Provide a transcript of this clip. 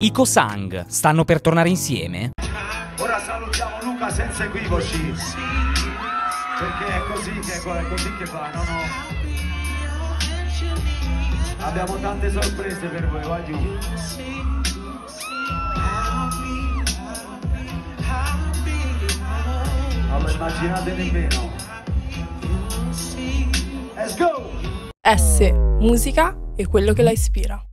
I Kosang stanno per tornare insieme? Ora salutiamo Luca senza equivoci. Perché è così che, è così che va, no no. Abbiamo tante sorprese per voi, va. Non lo immaginate nemmeno. Let's go! S, musica e quello che la ispira.